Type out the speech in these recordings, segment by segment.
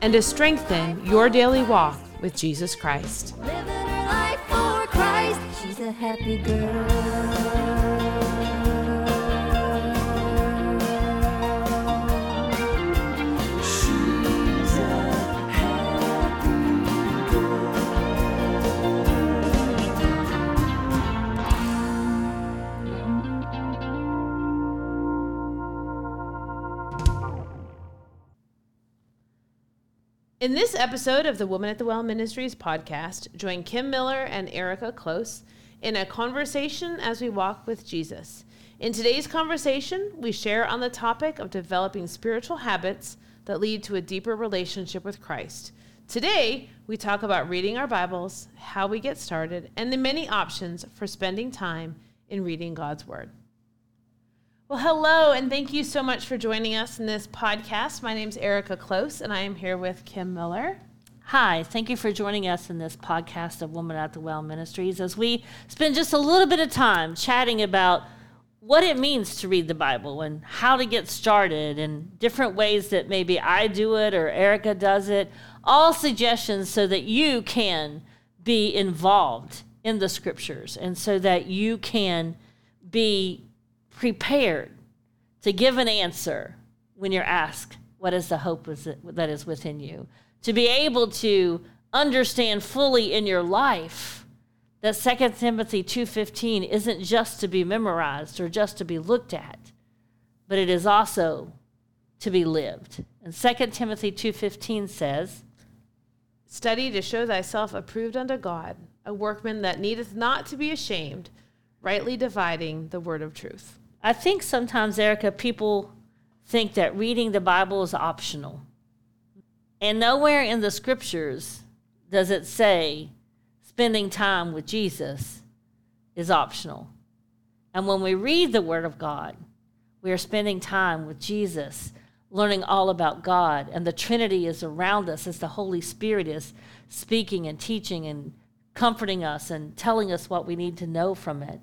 and to strengthen your daily walk with Jesus Christ. Living her life for Christ. She's a happy girl. In this episode of the Woman at the Well Ministries podcast, join Kim Miller and Erika Klose in a conversation as we walk with Jesus. In today's conversation, we share on the topic of developing spiritual habits that lead to a deeper relationship with Christ. Today, we talk about reading our Bibles, how we get started, and the many options for spending time in reading God's Word. Well, hello, and thank you so much for joining us in this podcast. My name is Erika Klose, and I am here with Kim Miller. Hi, thank you for joining us in this podcast of Woman at the Well Ministries as we spend just a little bit of time chatting about what it means to read the Bible and how to get started and different ways that maybe I do it or Erika does it. All suggestions so that you can be involved in the scriptures and so that you can be prepared to give an answer when you're asked, What is the hope that is within you? To be able to understand fully in your life that 2 Timothy 2:15 isn't just to be memorized or just to be looked at, but it is also to be lived. And 2 Timothy 2:15 says, Study to show thyself approved unto God, a workman that needeth not to be ashamed, rightly dividing the word of truth. I think sometimes, Erika, people think that reading the Bible is optional. And nowhere in the scriptures does it say spending time with Jesus is optional. And when we read the Word of God, we are spending time with Jesus, learning all about God. And the Trinity is around us as the Holy Spirit is speaking and teaching and comforting us and telling us what we need to know from it.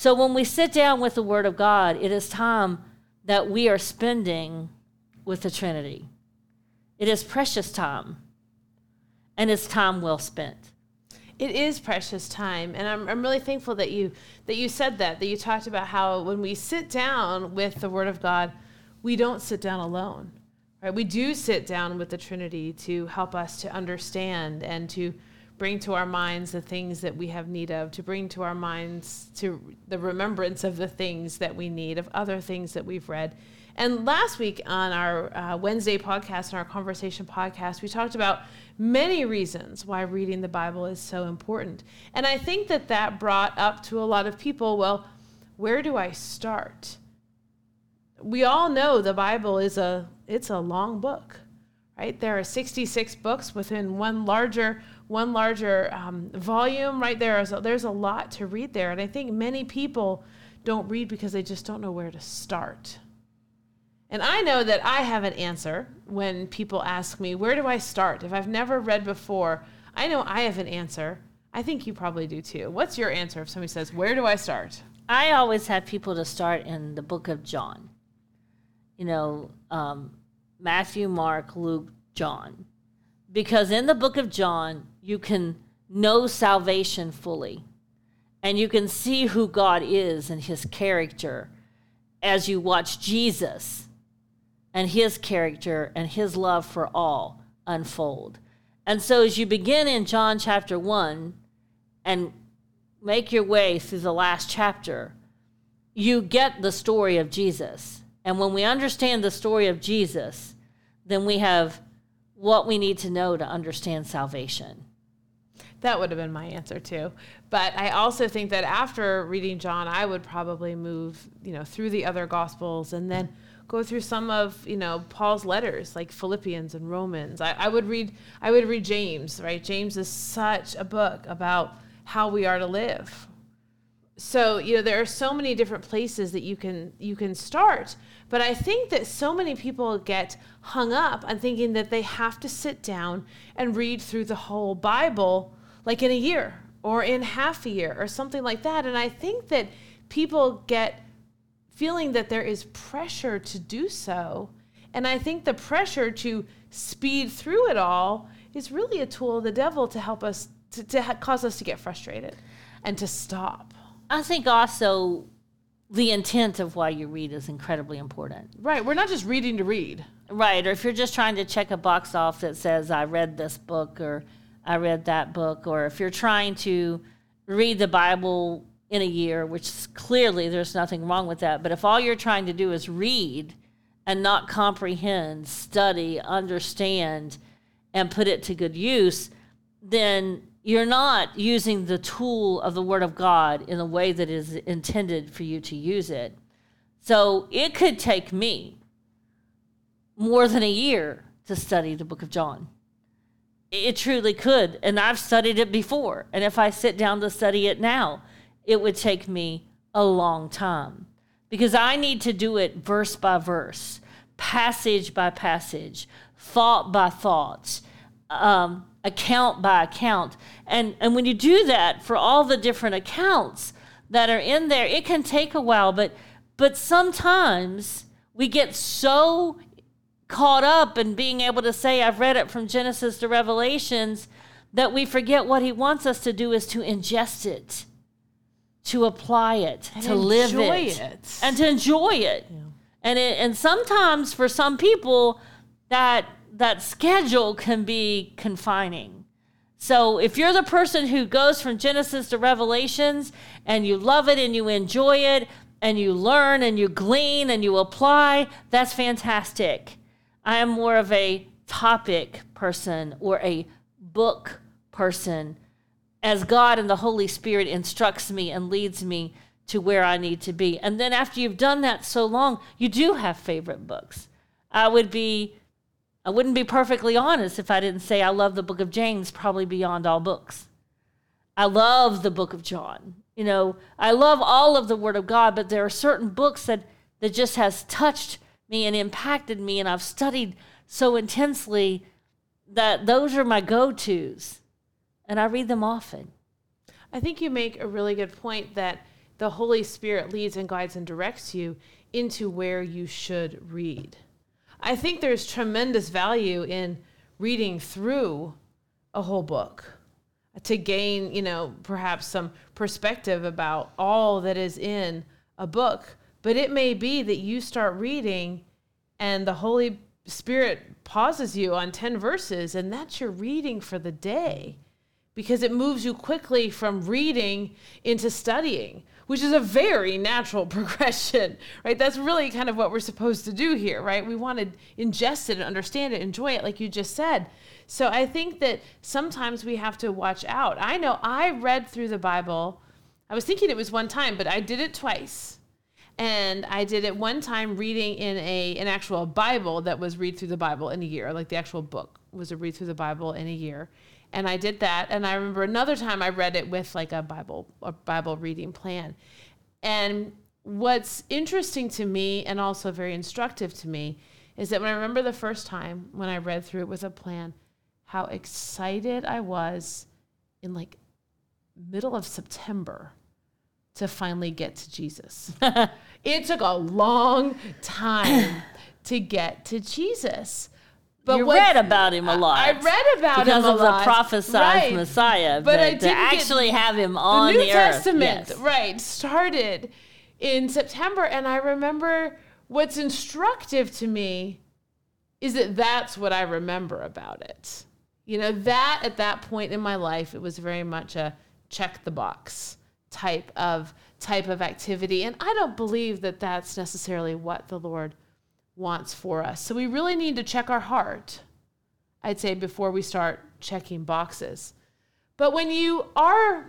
So when we sit down with the Word of God, it is time that we are spending with the Trinity. It is precious time, and it's time well spent. It is precious time, and I'm, I'm really thankful that you that you said that that you talked about how when we sit down with the Word of God, we don't sit down alone, right? We do sit down with the Trinity to help us to understand and to bring to our minds the things that we have need of, to bring to our minds to the remembrance of the things that we need, of other things that we've read. And last week on our uh, Wednesday podcast, and our conversation podcast, we talked about many reasons why reading the Bible is so important. And I think that that brought up to a lot of people, well, where do I start? We all know the Bible is a it's a long book, right? There are 66 books within one larger one larger um, volume, right? There there's a lot to read there, and I think many people don't read because they just don't know where to start. And I know that I have an answer when people ask me, Where do I start? If I've never read before, I know I have an answer. I think you probably do too. What's your answer if somebody says, Where do I start? I always have people to start in the book of John. You know, um, Matthew, Mark, Luke, John. Because in the book of John, you can know salvation fully and you can see who God is and his character as you watch Jesus and his character and his love for all unfold. And so as you begin in John chapter 1 and make your way through the last chapter, you get the story of Jesus. And when we understand the story of Jesus, then we have what we need to know to understand salvation. That would have been my answer too. But I also think that after reading John, I would probably move, you know, through the other gospels and then go through some of, you know, Paul's letters like Philippians and Romans. I, I would read I would read James, right? James is such a book about how we are to live. So, you know, there are so many different places that you can you can start. But I think that so many people get hung up on thinking that they have to sit down and read through the whole Bible like in a year or in half a year or something like that. And I think that people get feeling that there is pressure to do so. And I think the pressure to speed through it all is really a tool of the devil to help us, to, to ha- cause us to get frustrated and to stop. I think also the intent of why you read is incredibly important. Right. We're not just reading to read. Right. Or if you're just trying to check a box off that says, I read this book or I read that book, or if you're trying to read the Bible in a year, which clearly there's nothing wrong with that, but if all you're trying to do is read and not comprehend, study, understand, and put it to good use, then you're not using the tool of the Word of God in the way that is intended for you to use it. So it could take me more than a year to study the book of John. It truly could. And I've studied it before. And if I sit down to study it now, it would take me a long time because I need to do it verse by verse, passage by passage, thought by thought, um, account by account. And, and when you do that for all the different accounts that are in there, it can take a while, but, but sometimes we get so caught up in being able to say, I've read it from Genesis to Revelations, that we forget what he wants us to do is to ingest it, to apply it, And to live enjoy it, it. and to enjoy it. And it, and sometimes for some people, that that schedule can be confining. So if you're the person who goes from Genesis to Revelations and you love it and you enjoy it and you learn and you glean and you apply, that's fantastic. I am more of a topic person or a book person as God and the Holy Spirit instructs me and leads me to where I need to be. And then after you've done that so long, you do have favorite books. I would be I wouldn't be perfectly honest if I didn't say I love the book of James probably beyond all books. I love the book of John. You know, I love all of the word of God, but there are certain books that that just has touched me and impacted me and I've studied so intensely that those are my go-tos. And I read them often. I think you make a really good point that the Holy Spirit leads and guides and directs you into where you should read. I think there's tremendous value in reading through a whole book to gain, you know, perhaps some perspective about all that is in a book. But it may be that you start reading and the Holy Spirit pauses you on 10 verses, and that's your reading for the day because it moves you quickly from reading into studying, which is a very natural progression, right? That's really kind of what we're supposed to do here, right? We want to ingest it and understand it, enjoy it, like you just said. So I think that sometimes we have to watch out. I know I read through the Bible. I was thinking it was one time, but I did it twice. And I did it one time reading in a an actual Bible that was read through the Bible in a year, like the actual book was a read through the Bible in a year and I did that. And I remember another time I read it with like a Bible a Bible reading plan. And what's interesting to me and also very instructive to me is that when I remember the first time when I read through it with a plan, how excited I was in like middle of September to finally get to Jesus. it took a long time to get to Jesus. But you read about him a lot. I read about because him a of lot. the prophesied Right. Messiah. But But I to actually have him the on New the. Testament, yes. right, started in September. And I remember what's instructive to me is that that's what I remember about it. You know, that at that point in my life, it was very much a check the box type of type of activity. And I don't believe that that's necessarily what the Lord wants for us. So we really need to check our heart, I'd say, before we start checking boxes. But when you are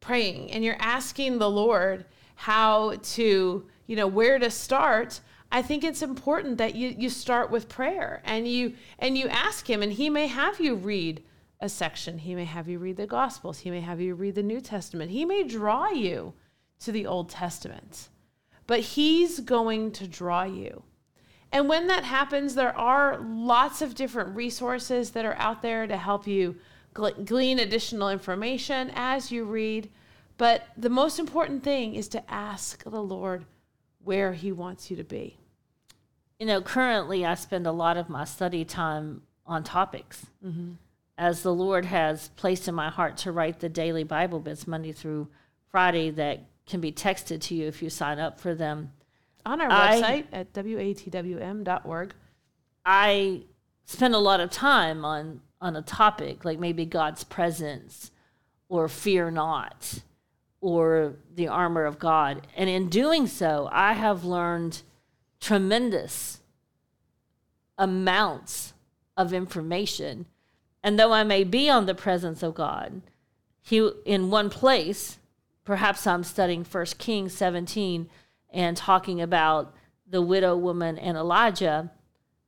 praying and you're asking the Lord how to, you know, where to start, I think it's important that you you start with prayer and you and you ask him and he may have you read a section. He may have you read the gospels. He may have you read the New Testament. He may draw you to the Old Testament. But he's going to draw you. And when that happens, there are lots of different resources that are out there to help you glean additional information as you read. But the most important thing is to ask the Lord where He wants you to be. You know, currently I spend a lot of my study time on topics. Mm-hmm. As the Lord has placed in my heart to write the daily Bible bits Monday through Friday that can be texted to you if you sign up for them. On our I, website at watwm.org. I spend a lot of time on on a topic like maybe God's presence or fear not or the armor of God. And in doing so, I have learned tremendous amounts of information. And though I may be on the presence of God, he in one place, perhaps I'm studying First Kings 17 and talking about the widow woman and Elijah,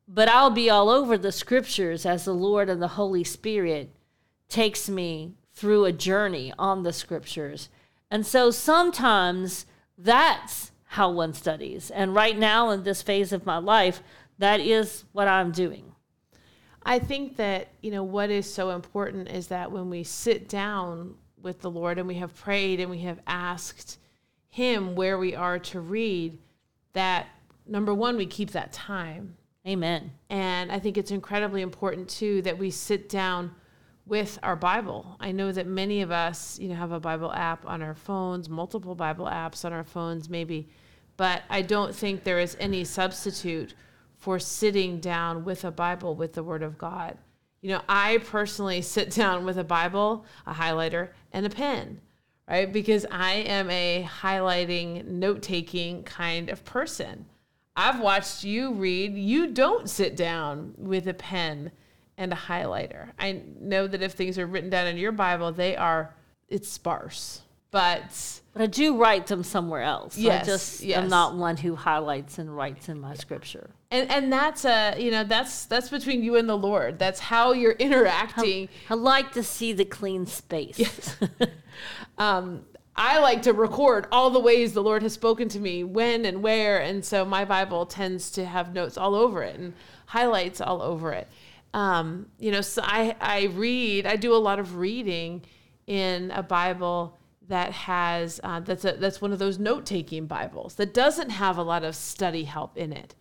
but I'll be all over the scriptures as the Lord and the Holy Spirit takes me through a journey on the scriptures. And so sometimes that's how one studies. And right now, in this phase of my life, that is what I'm doing. I think that, you know, what is so important is that when we sit down with the Lord and we have prayed and we have asked Him where we are to read, that number one, we keep that time Amen. And I think it's incredibly important too that we sit down with our Bible. I know that many of us, you know, have a Bible app on our phones, multiple Bible apps on our phones maybe, but I don't think there is any substitute for sitting down with a Bible with the word of God. You know, I personally sit down with a Bible, a highlighter, and a pen, right? Because I am a highlighting, note-taking kind of person. I've watched you read. You don't sit down with a pen and a highlighter. I know that if things are written down in your Bible, they are it's sparse. But but I do write them somewhere else. Yes, I just yes. am not one who highlights and writes in my scripture. And and that's a you know that's that's between you and the Lord. That's how you're interacting. I, I like to see the clean space. Yes. um, I like to record all the ways the Lord has spoken to me, when and where. And so my Bible tends to have notes all over it and highlights all over it. Um, you know, so I, I read, I do a lot of reading in a Bible that has, uh, that's, a, that's one of those note taking Bibles that doesn't have a lot of study help in it.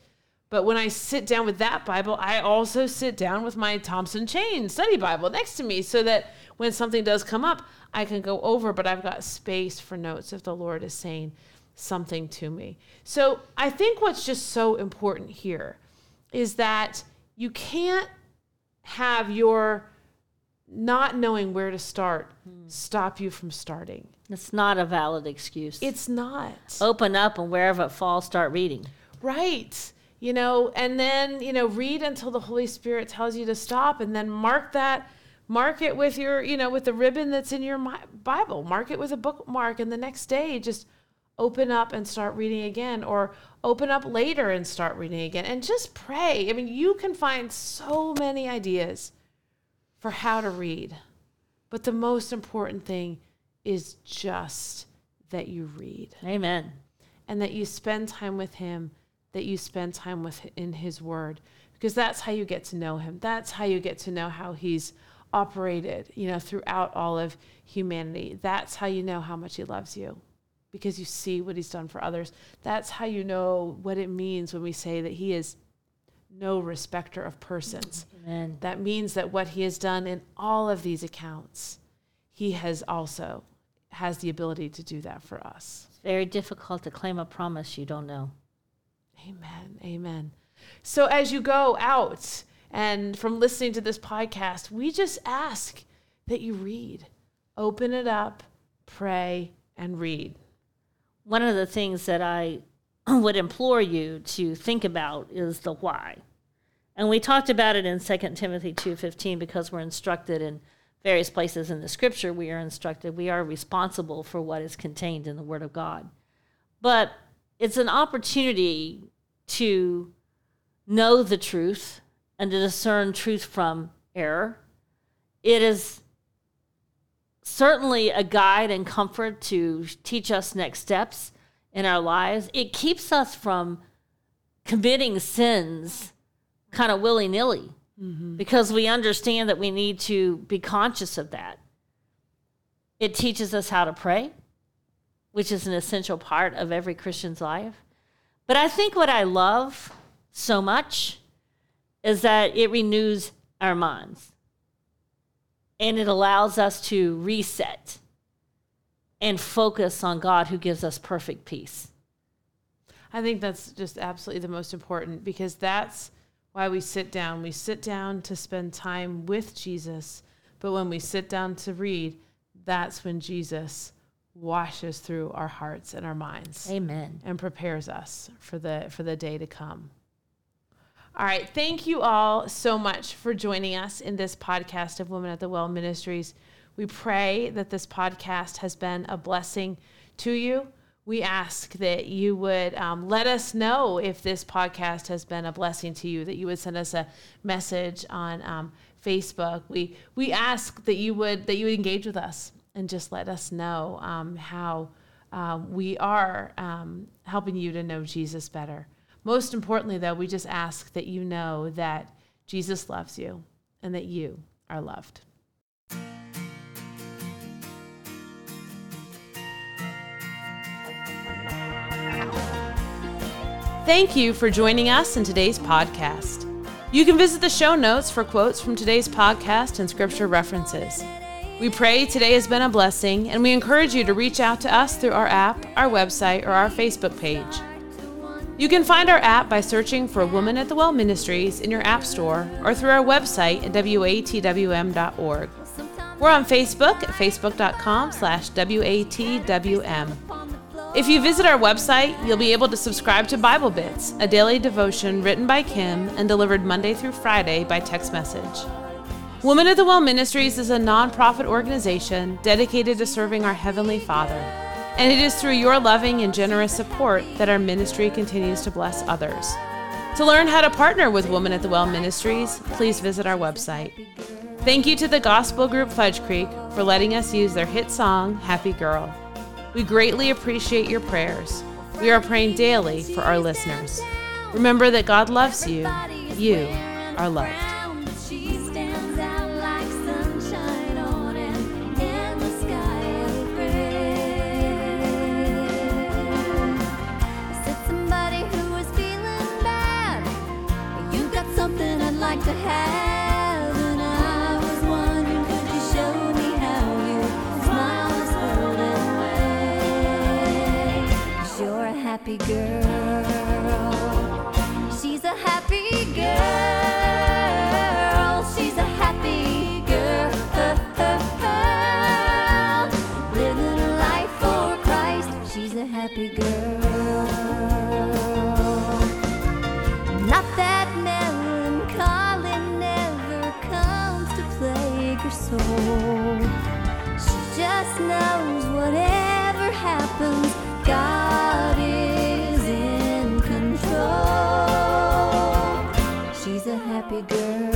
But when I sit down with that Bible, I also sit down with my Thompson Chain study Bible next to me so that when something does come up, I can go over, but I've got space for notes if the Lord is saying something to me. So I think what's just so important here is that you can't have your not knowing where to start stop you from starting. It's not a valid excuse. It's not. Open up and wherever it falls, start reading. Right. You know, and then, you know, read until the Holy Spirit tells you to stop and then mark that mark it with your you know with the ribbon that's in your bible mark it with a bookmark and the next day just open up and start reading again or open up later and start reading again and just pray i mean you can find so many ideas for how to read but the most important thing is just that you read amen and that you spend time with him that you spend time with in his word because that's how you get to know him that's how you get to know how he's operated, you know, throughout all of humanity. That's how you know how much he loves you because you see what he's done for others. That's how you know what it means when we say that he is no respecter of persons. Amen. That means that what he has done in all of these accounts, he has also has the ability to do that for us. It's very difficult to claim a promise you don't know. Amen. Amen. So as you go out and from listening to this podcast, we just ask that you read. Open it up, pray, and read. One of the things that I would implore you to think about is the why. And we talked about it in 2 Timothy 2:15 because we're instructed in various places in the scripture, we are instructed we are responsible for what is contained in the Word of God. But it's an opportunity to know the truth and to discern truth from error. It is certainly a guide and comfort to teach us next steps in our lives. It keeps us from committing sins kind of willy nilly mm-hmm. because we understand that we need to be conscious of that. It teaches us how to pray, which is an essential part of every Christian's life. But I think what I love so much is that it renews our minds and it allows us to reset and focus on God who gives us perfect peace. I think that's just absolutely the most important because that's why we sit down. We sit down to spend time with Jesus, but when we sit down to read, that's when Jesus washes through our hearts and our minds. Amen. And prepares us for the for the day to come. All right, thank you all so much for joining us in this podcast of Women at the Well Ministries. We pray that this podcast has been a blessing to you. We ask that you would um, let us know if this podcast has been a blessing to you, that you would send us a message on um, Facebook. We, we ask that you would that you would engage with us and just let us know um, how um, we are um, helping you to know Jesus better. Most importantly, though, we just ask that you know that Jesus loves you and that you are loved. Thank you for joining us in today's podcast. You can visit the show notes for quotes from today's podcast and scripture references. We pray today has been a blessing, and we encourage you to reach out to us through our app, our website, or our Facebook page. You can find our app by searching for Woman at the Well Ministries in your App Store or through our website at watwm.org. We're on Facebook at facebook.com slash watwm. If you visit our website, you'll be able to subscribe to Bible Bits, a daily devotion written by Kim and delivered Monday through Friday by text message. Women of the Well Ministries is a nonprofit organization dedicated to serving our Heavenly Father, and it is through your loving and generous support that our ministry continues to bless others. To learn how to partner with Women at the Well Ministries, please visit our website. Thank you to the gospel group Fudge Creek for letting us use their hit song, Happy Girl. We greatly appreciate your prayers. We are praying daily for our listeners. Remember that God loves you. You are loved. Happy girl.